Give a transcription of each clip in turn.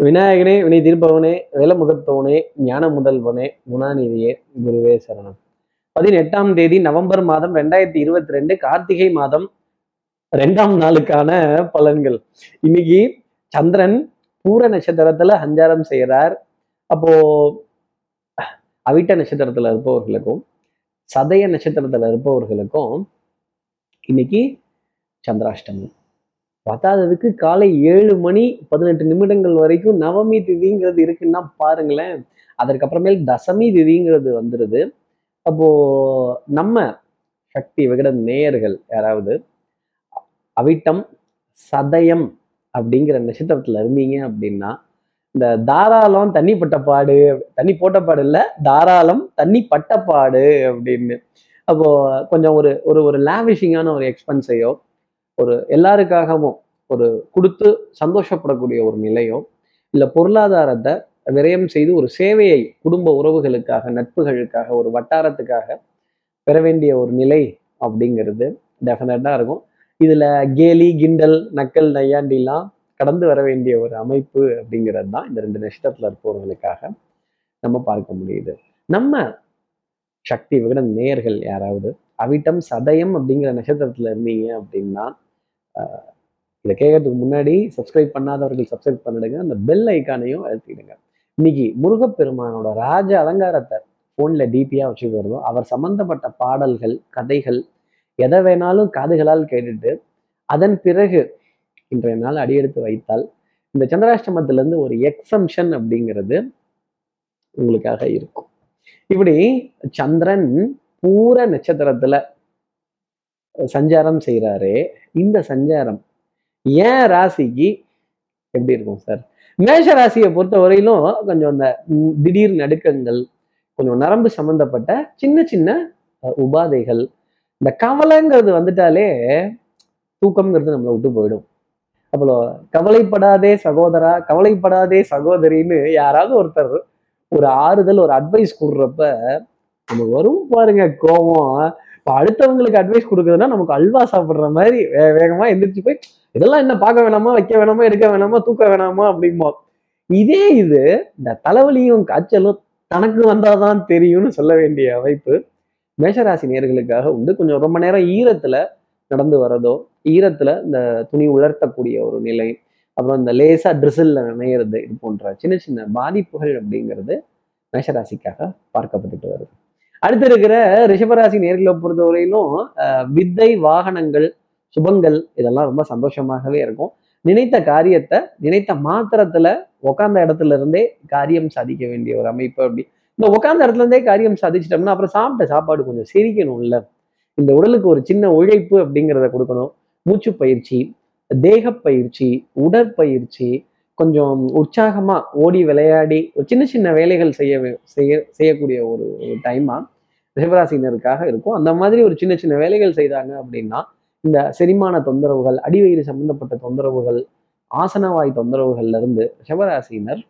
விநாயகனே வினை தீர்ப்பவனே வேலமுகத்தவனே ஞான முதல்வனே குணாநிதியே குருவே சரணம். பதினெட்டாம் தேதி நவம்பர் மாதம் ரெண்டாயிரத்தி இருபத்தி ரெண்டு கார்த்திகை மாதம் ரெண்டாம் நாளுக்கான பலன்கள். இன்னைக்கு சந்திரன் பூர நட்சத்திரத்துல சஞ்சாரம் செய்கிறார் அப்போ அவிட்ட நட்சத்திரத்துல இருப்பவர்களுக்கும் சதய நட்சத்திரத்துல இருப்பவர்களுக்கும் இன்னைக்கு சந்திராஷ்டமி பத்தாததுக்கு காலை ஏழு மணி பதினெட்டு நிமிடங்கள் வரைக்கும் நவமி திதிங்கிறது இருக்குன்னா பாருங்களேன். அதற்கப்புறமேல் தசமி திதிங்கிறது வந்துடுது அப்போ நம்ம சக்தி விகட நேயர்கள் யாராவது அவிட்டம் சதயம் அப்படிங்கிற நட்சத்திரத்துல இருந்தீங்க அப்படின்னா இந்த தாராளம் தண்ணி பட்டப்பாடு தண்ணி போட்டப்பாடு இல்லை தாராளம் தண்ணி பட்டப்பாடு அப்படின்னு. அப்போ கொஞ்சம் ஒரு ஒரு ஒரு லேவிஷிங்கான ஒரு எக்ஸ்பென்ஸையோ ஒரு எல்லாருக்காகவும் ஒரு கொடுத்து சந்தோஷப்படக்கூடிய ஒரு நிலையோ இல்லை பொருளாதாரத்தை விரயம் செய்து ஒரு சேவையை குடும்ப உறவுகளுக்காக நட்புகளுக்காக ஒரு வட்டாரத்துக்காக பெற வேண்டிய ஒரு நிலை அப்படிங்கிறது டெஃபினட்டாக இருக்கும். இதில் கேலி கிண்டல் நக்கல் நையாண்டிலாம் கடந்து வர வேண்டிய ஒரு அமைப்பு அப்படிங்கிறது தான் இந்த ரெண்டு நட்சத்திரத்தில் இருப்பவர்களுக்காக நம்ம பார்க்க முடியுது. நம்ம சக்தி விகட நேயர்கள் யாராவது அவிட்டம் சதயம் அப்படிங்கிற நட்சத்திரத்துல இருந்தீங்க அப்படின்னா இதை கேட்கறதுக்கு முன்னாடி சப்ஸ்கிரைப் பண்ணாதவர்கள் சப்ஸ்கிரைப் பண்ணிடுங்க. அந்த பெல் ஐக்கானையும் அழுத்திடுங்க. இன்னைக்கு முருகப்பெருமானோட ராஜ அலங்காரத்தை ஃபோனில் டிபியாக வச்சுக்கிறதோ அவர் சம்மந்தப்பட்ட பாடல்கள் கதைகள் எதை வேணாலும் காதுகளால் கேட்டுட்டு அதன் பிறகு இன்றைய நாள் அடியெடுத்து வைத்தால் இந்த சந்திராஷ்டமத்திலேருந்து ஒரு எக்ஸம்ஷன் அப்படிங்கிறது உங்களுக்காக இருக்கும். இப்படி சந்திரன் பூர நட்சத்திரத்துல சஞ்சாரம் செய்கிறாரே இந்த சஞ்சாரம் ஏன் ராசிக்கு எப்படி இருக்கும் சார் மேஷ ராசியை பொறுத்த வரையிலும் கொஞ்சம் அந்த திடீர் நடுக்கங்கள் கொஞ்சம் நரம்பு சம்பந்தப்பட்ட சின்ன சின்ன உபாதைகள் இந்த கவலைங்கிறது வந்துட்டாலே தூக்கம்ங்கிறது நம்மளை விட்டு போயிடும். அப்போ கவலைப்படாதே சகோதரா கவலைப்படாதே சகோதரின்னு யாராவது ஒருத்தர் ஒரு ஆறுதல் ஒரு அட்வைஸ் கொடுறப்ப நமக்கு வரும் பாருங்க கோபம் இப்போ அடுத்தவங்களுக்கு அட்வைஸ் கொடுக்குறதுனா நமக்கு அல்வா சாப்பிட்ற மாதிரி வே வேகமா எந்திரிச்சு போய் இதெல்லாம் என்ன பார்க்க வேணாமா வைக்க வேணாமா எடுக்க வேணாமா தூக்க வேணாமா? அப்படிம்போம். இதே இது இந்த தலைவலியும் காய்ச்சலும் தனக்கு வந்தாதான் தெரியும்னு சொல்ல வேண்டிய அமைப்பு மேஷராசி நேர்களுக்காக உண்டு. கொஞ்சம் ரொம்ப நேரம் ஈரத்துல நடந்து வரதோ ஈரத்துல இந்த துணி உலர்த்தக்கூடிய ஒரு நிலை அப்புறம் இந்த லேசா ட்ரிசில்ல நினைறது இது போன்ற சின்ன சின்ன பாதிப்புகள் அப்படிங்கிறது மேஷராசிக்காக பார்க்கப்பட்டுட்டு வருது. அடுத்து இருக்கிற ரிஷபராசி நேர்களை பொறுத்தவரையிலும் வித்தை வாகனங்கள் சுபங்கள் இதெல்லாம் ரொம்ப சந்தோஷமாகவே இருக்கும். நினைத்த காரியத்தை நினைத்த மாத்திரத்துல உக்காந்த இடத்துல இருந்தே காரியம் சாதிக்க வேண்டிய ஒரு அமைப்பு அப்படி. இந்த உட்காந்த இடத்துல இருந்தே காரியம் சாதிச்சிட்டோம்னா அப்புறம் சாப்பிட்ட சாப்பாடு கொஞ்சம் சிரிக்கணும்ல. இந்த உடலுக்கு ஒரு சின்ன உழைப்பு அப்படிங்கிறத கொடுக்கணும். மூச்சு பயிற்சி தேக பயிற்சி உடற்பயிற்சி கொஞ்சம் உற்சாகமாக ஓடி விளையாடி ஒரு சின்ன சின்ன வேலைகள் செய்ய செய்ய செய்யக்கூடிய ஒரு டைமாக ரிஷபராசினருக்காக இருக்கும். அந்த மாதிரி ஒரு சின்ன சின்ன வேலைகள் செய்தாங்க அப்படின்னா இந்த செரிமான தொந்தரவுகள் அடிவயிறு சம்பந்தப்பட்ட தொந்தரவுகள் ஆசனவாய் தொந்தரவுகள்ல இருந்து ரிஷபராசினர்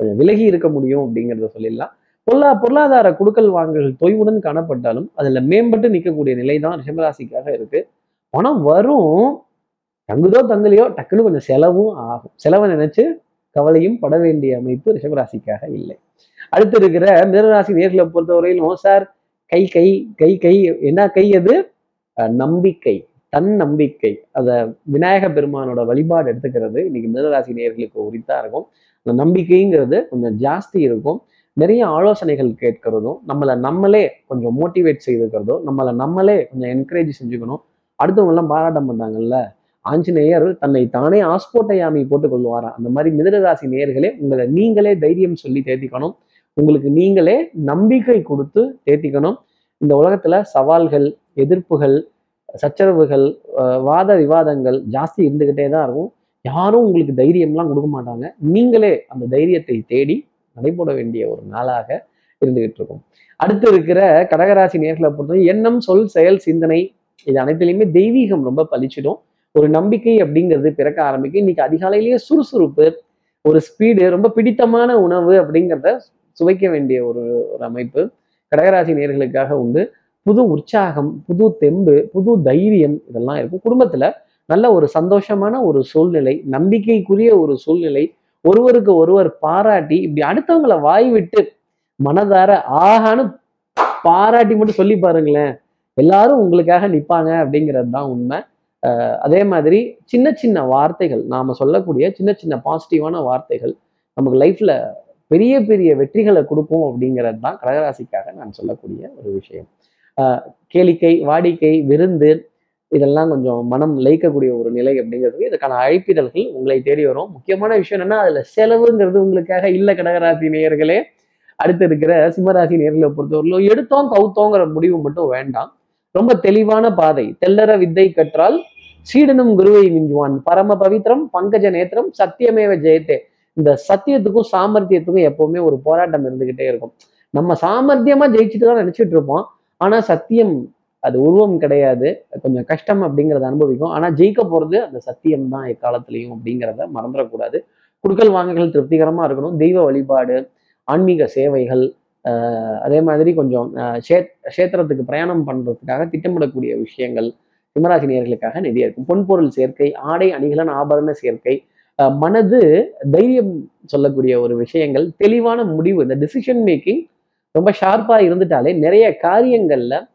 கொஞ்சம் விலகி இருக்க முடியும் அப்படிங்கிறத சொல்லிடலாம். பொருளா பொருளாதார குடுக்கல் வாங்கல்கள் தொய்வுடன் காணப்பட்டாலும் அதில் மேம்பட்டு நிற்கக்கூடிய நிலை தான் ரிஷபராசிக்காக இருக்கு. பணம் வரும் தங்குதோ தங்கலையோ டக்குன்னு கொஞ்சம் செலவும் ஆகும். செலவை நினைச்சு கவலையும் பட வேண்டிய அமைப்பு ரிஷபராசிக்காக இல்லை. அடுத்து இருக்கிற மிதனராசி நேர்களை பொறுத்தவரையிலும் சார் கை கை கை கை என்ன கை அது? நம்பிக்கை தன் நம்பிக்கை. அத விநாயக பெருமானோட வழிபாடு எடுத்துக்கிறது இன்னைக்கு மிதனராசி நேர்களுக்கு உரித்தா இருக்கும். அந்த நம்பிக்கைங்கிறது கொஞ்சம் ஜாஸ்தி இருக்கும். நிறைய ஆலோசனைகள் கேட்கறதும் நம்மளை நம்மளே கொஞ்சம் மோட்டிவேட் செய்துக்கிறதும் நம்மளை நம்மளே கொஞ்சம் என்கரேஜ் செஞ்சுக்கணும். அடுத்தவங்க எல்லாம் பாராட்டம் பண்ணாங்கல்ல ஆஞ்சநேயர் தன்னை தானே ஆஸ்போட்டையாமி போட்டுக் கொள்வாரா? அந்த மாதிரி மிதனராசி நேயர்களே உங்களை நீங்களே தைரியம் சொல்லி தேர்த்திக்கணும் உங்களுக்கு நீங்களே நம்பிக்கை கொடுத்து தேத்திக்கணும். இந்த உலகத்துல சவால்கள் எதிர்ப்புகள் சச்சரவுகள் வாத விவாதங்கள் ஜாஸ்தி இருந்துகிட்டே தான் இருக்கும். யாரும் உங்களுக்கு தைரியம்லாம் கொடுக்க மாட்டாங்க. நீங்களே அந்த தைரியத்தை தேடி நடைபெற வேண்டிய ஒரு நாளாக இருந்துகிட்டு இருக்கும். அடுத்து இருக்கிற கடகராசி நேர்களை பொறுத்தவரை எண்ணம் சொல் செயல் சிந்தனை இது அனைத்துலேயுமே தெய்வீகம் ரொம்ப பழிச்சிடும். ஒரு நம்பிக்கை அப்படிங்கிறது பிறக்க ஆரம்பிக்கும். இன்னைக்கு அதிகாலையிலேயே சுறுசுறுப்பு ஒரு ஸ்பீடு ரொம்ப பிடித்தமான உணவு அப்படிங்கிறத சுவைக்க வேண்டிய ஒரு ஒரு அமைப்பு. கடகராசி நேர்களுக்காக உண்டு. புது உற்சாகம் புது தெம்பு புது தைரியம் இதெல்லாம் இருக்கும். குடும்பத்துல நல்ல ஒரு சந்தோஷமான ஒரு சூழ்நிலை நம்பிக்கைக்குரிய ஒரு சூழ்நிலை ஒருவருக்கு ஒருவர் பாராட்டி இப்படி அடுத்தவங்களை வாய் விட்டு மனதார ஆகான்னு பாராட்டி மட்டும் சொல்லி பாருங்களேன். எல்லாரும் உங்களுக்காக நிற்பாங்க அப்படிங்கிறது தான் உண்மை. அதே மாதிரி சின்ன சின்ன வார்த்தைகள் நாம் சொல்லக்கூடிய சின்ன சின்ன பாசிட்டிவான வார்த்தைகள் நமக்கு லைஃப்பில் பெரிய பெரிய வெற்றிகளை கொடுக்கும் அப்படிங்கிறது தான் கடகராசிக்காக நான் சொல்லக்கூடிய ஒரு விஷயம். கேளிக்கை வாடிக்கை விருந்து இதெல்லாம் கொஞ்சம் மனம் லயிக்கக்கூடிய ஒரு நிலை அப்படிங்கிறது இதுக்கான அழைப்பிதழ்கள் உங்களை தேடி வரும். முக்கியமான விஷயம் என்னன்னா அதில் செலவுங்கிறது உங்களுக்காக இல்லை கடகராசி நேயர்களே. அடுத்து இருக்கிற சிம்மராசி நேர்களை பொறுத்தவரையிலும் எடுத்தோம் கவுத்தோங்கிற முடிவு மட்டும் வேண்டாம். ரொம்ப தெளிவான பாதை. தெல்லற வித்தை கற்றால் சீடனும் குருவை மிஞ்சுவான். பரம பவித்ரம் பங்கஜ நேத்திரம் சத்தியமேவ ஜெயத்தே. இந்த சத்தியத்துக்கும் சாமர்த்தியத்துக்கும் எப்பவுமே ஒரு போராட்டம் இருந்துகிட்டே இருக்கும். நம்ம சாமர்த்தியமா ஜெயிச்சுட்டு தான் நினைச்சிட்டு இருப்போம். ஆனா சத்தியம் அது உருவம் கிடையாது. கொஞ்சம் கஷ்டம் அப்படிங்கிறத அனுபவிக்கும். ஆனா ஜெயிக்க போறது அந்த சத்தியம் தான் எக்காலத்திலையும் அப்படிங்கிறத மறந்துடக்கூடாது. குடுக்கல் வாங்கல்கள் திருப்திகரமா இருக்கணும். தெய்வ வழிபாடு ஆன்மீக சேவைகள் அதே மாதிரி கொஞ்சம் ஆஹ் கஷேத்திரத்துக்கு பிரயாணம் பண்ணுறதுக்காக திட்டமிடக்கூடிய விஷயங்கள் சிம்மராசினியர்களுக்காக நிதி இருக்கும் பொன்பொருள் சேர்க்கை ஆடை அணிகலன் ஆபரண சேர்க்கை மனது தைரியம் சொல்லக்கூடிய ஒரு விஷயங்கள் தெளிவான முடிவு இந்த டிசிஷன் மேக்கிங் ரொம்ப ஷார்ப்பாக இருந்துட்டாலே நிறைய காரியங்களில்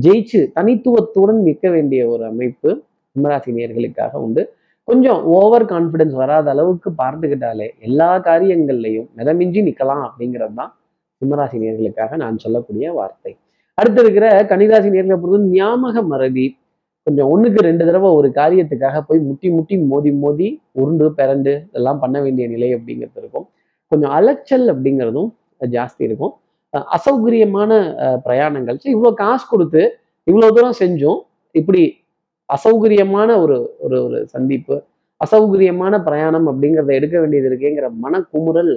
ஜெயிச்சு தனித்துவத்துடன் நிற்க வேண்டிய ஒரு அமைப்பு சிம்மராசினியர்களுக்காக உண்டு. கொஞ்சம் ஓவர் கான்ஃபிடென்ஸ் வராத அளவுக்கு பார்த்துக்கிட்டாலே எல்லா காரியங்கள்லையும் மிதமிஞ்சி நிற்கலாம் அப்படிங்கிறது தான் சிம்மராசி நேர்களுக்காக நான் சொல்லக்கூடிய வார்த்தை. அடுத்து இருக்கிற கன்னிராசி நேர்களை பொறுத்து ஞாபக மறதி. கொஞ்சம் ஒண்ணுக்கு ரெண்டு தடவை ஒரு காரியத்துக்காக போய் முட்டி முட்டி மோதி மோதி உருண்டு பிறண்டு இதெல்லாம் பண்ண வேண்டிய நிலை அப்படிங்கிறது இருக்கும். கொஞ்சம் அலைச்சல் அப்படிங்கிறதும் ஜாஸ்தி இருக்கும். அசௌகரியமான பிரயாணங்கள். ஸோ இவ்வளோ காசு கொடுத்து இவ்வளோ தூரம் செஞ்சோம். இப்படி அசௌகரியமான ஒரு ஒரு ஒரு சந்திப்பு அசௌகரியமான பிரயாணம் அப்படிங்கிறத எடுக்க வேண்டியது இருக்கேங்கிற மனக்குமுறல்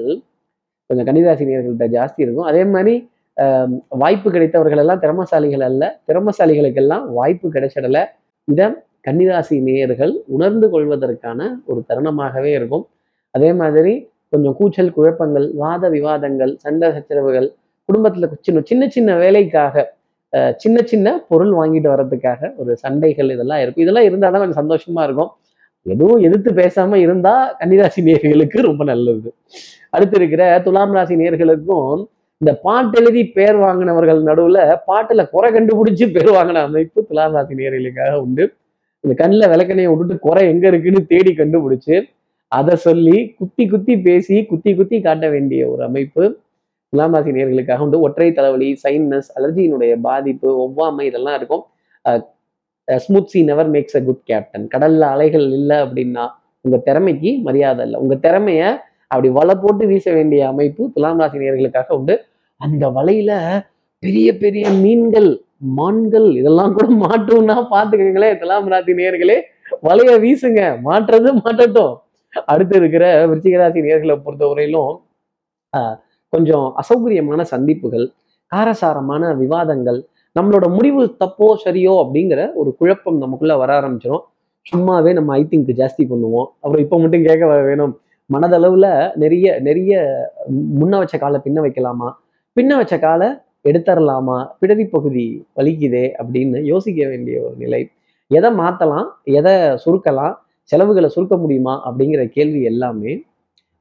கொஞ்சம் கன்னிராசி நேர்கள்ட்ட ஜாஸ்தி இருக்கும். அதே மாதிரி ஆஹ், வாய்ப்பு கிடைத்தவர்கள் எல்லாம் திறமசாலிகள் அல்ல. திறமசாலிகளுக்கெல்லாம் வாய்ப்பு கிடைச்சிடல. இதை கன்னிராசி நேயர்கள் உணர்ந்து கொள்வதற்கான ஒரு தருணமாகவே இருக்கும். அதே மாதிரி கொஞ்சம் கூச்சல் குழப்பங்கள் வாத விவாதங்கள் சண்டை சச்சரவுகள் குடும்பத்துல சின்ன சின்ன சின்ன வேலைக்காக சின்ன சின்ன பொருள் வாங்கிட்டு வர்றதுக்காக ஒரு சண்டைகள் இதெல்லாம் இருக்கும். இதெல்லாம் இருந்தால் தான் கொஞ்சம் சந்தோஷமா இருக்கும். எதுவும் எதிர்த்து பேசாம இருந்தா கன்னிராசி நேர்களுக்கு ரொம்ப நல்லது. அடுத்து இருக்கிற துலாம் ராசி நேர்களுக்கும் இந்த பாட்டு எழுதி பேர் வாங்கினவர்கள் நடுவுல பாட்டுல குறை கண்டுபிடிச்சு பேர் வாங்கின அமைப்பு துலாம் ராசி நேர்களுக்காக உண்டு. இந்த கண்ணில் விளக்கணையை விட்டுட்டு குறை எங்க இருக்குன்னு தேடி கண்டுபிடிச்சு அதை சொல்லி குத்தி குத்தி பேசி குத்தி குத்தி காட்ட வேண்டிய ஒரு அமைப்பு துலாம் ராசி நேர்களுக்காக உண்டு. ஒற்றை தலைவலி சைன்னஸ் அலர்ஜியினுடைய பாதிப்பு ஒவ்வாமை இதெல்லாம் இருக்கும். Smooth sea never makes a good captain கடல்ல அலைகள் இல்லை அப்படின்னா உங்க திறமைக்கு மரியாதை இல்லை. உங்க திறமைய அப்படி வலை போட்டு வீச வேண்டிய அமைப்பு துலாம் ராசி நேர்களுக்காக உண்டு. அந்த வலையில பெரிய பெரிய மீன்கள் மான்கள் இதெல்லாம் கூட மாட்டும்னா பாத்துக்கங்களேன் துலாம் ராசி நேர்களே வலைய வீசுங்க. மாற்றது மாட்டட்டும். அடுத்து இருக்கிற விருச்சிகராசி நேர்களை பொறுத்தவரையிலும் ஆஹ், கொஞ்சம் அசௌகரியமான சந்திப்புகள் காரசாரமான விவாதங்கள் நம்மளோட முடிவு தப்போ சரியோ அப்படிங்கிற ஒரு குழப்பம் நமக்குள்ள வர ஆரம்பிச்சிடும் சும்மாவே நம்ம ஐ திங்க் ஜாஸ்தி பண்ணுவோம். அப்புறம் இப்போ மட்டும் கேட்க வேணும். மனதளவில் நிறைய நிறைய முன்ன வச்ச காலை பின்ன வைக்கலாமா? பின்ன வச்ச காலை எடுத்துடலாமா பிடரி பகுதி வலிக்குதே அப்படின்னு யோசிக்க வேண்டிய ஒரு நிலை. எதை மாற்றலாம் எதை சுருக்கலாம்? செலவுகளை சுருக்க முடியுமா? அப்படிங்கிற கேள்வி எல்லாமே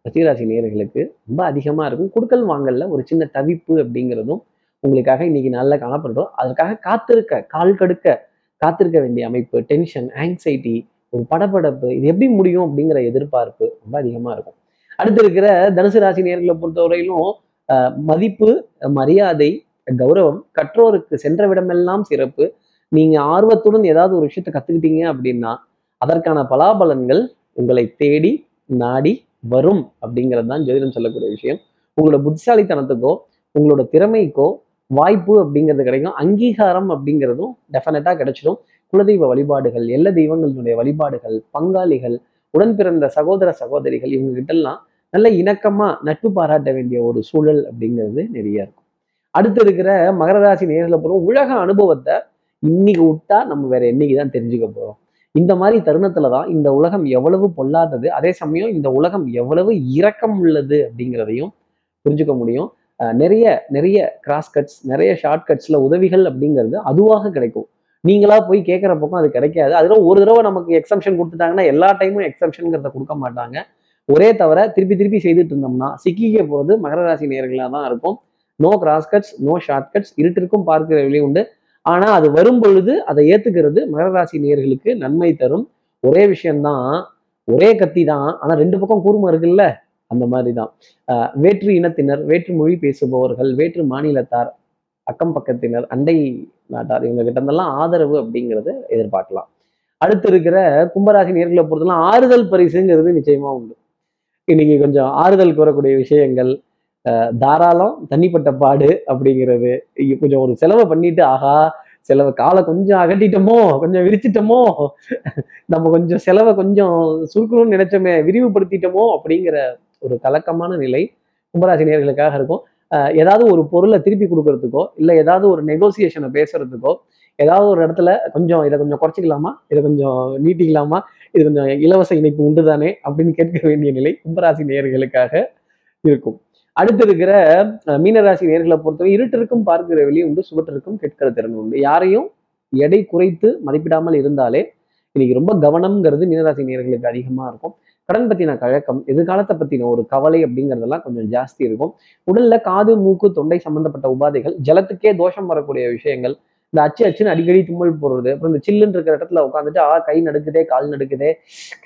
ரசிகராசி நேர்களுக்கு ரொம்ப அதிகமாக இருக்கும். குடுக்கல் வாங்கல்ல ஒரு சின்ன தவிப்பு அப்படிங்கிறதும் உங்களுக்காக இன்னைக்கு நல்லா காணப்படுறோம் அதற்காக காத்திருக்க கால் கடுக்க காத்திருக்க வேண்டிய அமைப்பு டென்ஷன் ஆங்ஸைட்டி ஒரு படப்படப்பு இது எப்படி முடியும் அப்படிங்கிற எதிர்பார்ப்பு ரொம்ப அதிகமா இருக்கும். அடுத்து இருக்கிற தனுசு ராசி நேர்களை பொறுத்தவரையிலும் ஆஹ், மதிப்பு மரியாதை கௌரவம் கற்றோருக்கு சென்ற விடமெல்லாம் சிறப்பு. நீங்க ஆர்வத்துடன் ஏதாவது ஒரு விஷயத்த கத்துக்கிட்டீங்க அப்படின்னா அதற்கான பலாபலன்கள் உங்களை தேடி நாடி வரும் அப்படிங்கிறது தான் ஜோதிடம் சொல்லக்கூடிய விஷயம். உங்களோட புத்திசாலித்தனத்துக்கோ உங்களோட திறமைக்கோ வாய்ப்பு அப்படிங்கிறது கிடைக்கும். அங்கீகாரம் அப்படிங்கிறதும் டெஃபினட்டாக கிடைச்சிடும் குலதெய்வ வழிபாடுகள் எல்ல தெய்வங்களினுடைய வழிபாடுகள் பங்காளிகள் உடன் பிறந்த சகோதர சகோதரிகள் இவங்க கிட்டெல்லாம் நல்ல இணக்கமா நட்பு பாராட்ட வேண்டிய ஒரு சூழல் அப்படிங்கிறது நிறைய இருக்கும். அடுத்து இருக்கிற மகர ராசி நேரில் போகிறோம் உலக அனுபவத்தை இன்னைக்கு விட்டா நம்ம வேற என்னைக்கு தான் தெரிஞ்சுக்க போறோம். இந்த மாதிரி தருணத்துல தான் இந்த உலகம் எவ்வளவு பொல்லாதது அதே சமயம் இந்த உலகம் எவ்வளவு இரக்கம் உள்ளது அப்படிங்கிறதையும் புரிஞ்சுக்க முடியும். நிறைய நிறைய கிராஸ் கட்ஸ் நிறைய ஷார்ட் கட்ஸ்ல உதவிகள் அப்படிங்கிறது அதுவாக கிடைக்கும். நீங்களா போய் கேட்குற பக்கம் அது கிடைக்காது. அதில் ஒரு தடவை நமக்கு எக்ஸம்ஷன் கொடுத்துட்டாங்கன்னா எல்லா டைமும் எக்ஸம்ஷனுங்கிறத கொடுக்க மாட்டாங்க. ஒரே தவிர திருப்பி திருப்பி செய்துட்டு இருந்தோம்னா சிக்கிக்க போகிறது மகர ராசி நேர்களாக தான் இருக்கும். No cross cuts no shortcuts இருட்டிற்கும் பார்க்கிற வழி உண்டு. ஆனால் அது வரும் பொழுது அதை ஏற்றுக்கிறது மகர ராசி நேர்களுக்கு நன்மை தரும். ஒரே விஷயம்தான் ஒரே கத்தி தான். ஆனால் ரெண்டு பக்கம் கூர்மம் இருக்குல்ல? அந்த மாதிரி தான் வேற்று இனத்தினர் வேற்று மொழி பேசுபவர்கள் வேற்று மாநிலத்தார் அக்கம் பக்கத்தினர் அண்டை நாட்டார். இவங்க கிட்ட இருந்தெல்லாம் ஆதரவு அப்படிங்கிறத எதிர்பார்க்கலாம். அடுத்து இருக்கிற கும்பராசி நேர்களை பொறுத்தலாம் ஆறுதல் பரிசுங்கிறது நிச்சயமா உண்டு. இன்னைக்கு கொஞ்சம் ஆறுதல் கூறக்கூடிய விஷயங்கள் தாராளம் தனிப்பட்ட பாடு அப்படிங்கிறது கொஞ்சம் ஒரு செலவை பண்ணிட்டு ஆகா செலவை காலை கொஞ்சம் அகட்டிட்டோமோ கொஞ்சம் விரிச்சிட்டோமோ நம்ம கொஞ்சம் செலவை கொஞ்சம் சுருக்கணும்னு நினைச்சோமே விரிவுபடுத்திட்டோமோ அப்படிங்கிற ஒரு கலக்கமான நிலை கும்பராசி நேர்களுக்காக இருக்கும். ஏதாவது ஒரு பொருளை திருப்பி கொடுக்கறதுக்கோ இல்லை ஏதாவது ஒரு நெகோசியேஷனை பேசுறதுக்கோ ஏதாவது ஒரு இடத்துல கொஞ்சம் இதை கொஞ்சம் குறைச்சிக்கலாமா? இதை கொஞ்சம் நீட்டிக்கலாமா? இது கொஞ்சம் இலவச இணைப்பு உண்டு தானே அப்படின்னு கேட்க வேண்டிய நிலை கும்பராசி நேர்களுக்காக இருக்கும். அடுத்து இருக்கிற மீனராசி நேர்களை பொறுத்தவரை இருட்டிற்கும் பார்க்கிற வெளியே உண்டு சுவற்றிற்கும் கேட்கிற திறன் உண்டு. யாரையும் எடை குறைத்து மதிப்பிடாமல் இருந்தாலே இன்னைக்கு ரொம்ப கவனம்ங்கிறது மீனராசி நேர்களுக்கு அதிகமாக இருக்கும். கடன் பற்றின கழக்கம் எதிர்காலத்தை பற்றின ஒரு கவலை அப்படிங்கிறதெல்லாம் கொஞ்சம் ஜாஸ்தி இருக்கும். உடல்ல காது மூக்கு தொண்டை சம்பந்தப்பட்ட உபாதைகள் ஜலத்துக்கே தோஷம் வரக்கூடிய விஷயங்கள் இந்த அச்சு அச்சுன்னு அடிக்கடி தும்மல் போடுறது அப்புறம் இந்த சில்லுன்னு இருக்கிற இடத்துல உட்காந்துட்டு ஆ கை நடுக்குதே கால் நடுக்குதே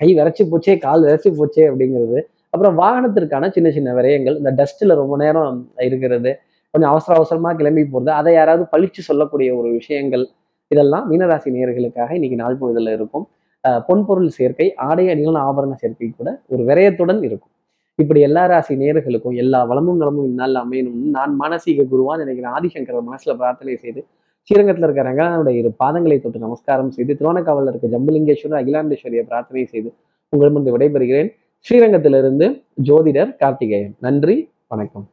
கை விரைச்சி போச்சே கால் விரைச்சி போச்சே அப்படிங்கிறது. அப்புறம் வாகனத்திற்கான சின்ன சின்ன விரயங்கள் இந்த டஸ்ட்டில் ரொம்ப நேரம் இருக்கிறது கொஞ்சம் அவசர அவசரமாக கிளம்பி போகிறது அதை யாராவது பழிச்சு சொல்லக்கூடிய ஒரு விஷயங்கள் இதெல்லாம் மீனராசி நேர்களுக்காக இன்னைக்கு நாள் பொழுதுல இருக்கும். பொன்பொருள் சேர்க்கை ஆடை அணிகள் ஆபரண சேர்க்கை கூட ஒரு விரயத்துடன் இருக்கும். இப்படி எல்லா ராசி நேர்களுக்கும் எல்லா வளமும் நலமும் இந்நாளில் அமையணும்னு நான் மானசீக குருவான் நினைக்கிறேன் ஆதிசங்கர மனசுல பிரார்த்தனை செய்து ஸ்ரீரங்கத்தில் இருக்கிற ரங்கநாதனுடைய இரு பாதங்களை தொட்டு நமஸ்காரம் செய்து திருவண்ணக்காவலில் இருக்க ஜம்புலிங்கேஸ்வரர் அகிலாண்டேஸ்வரியை பிரார்த்தனை செய்து உங்களிடமிருந்து விடைபெறுகிறேன். ஸ்ரீரங்கத்திலிருந்து ஜோதிடர் கார்த்திகேயன். நன்றி வணக்கம்.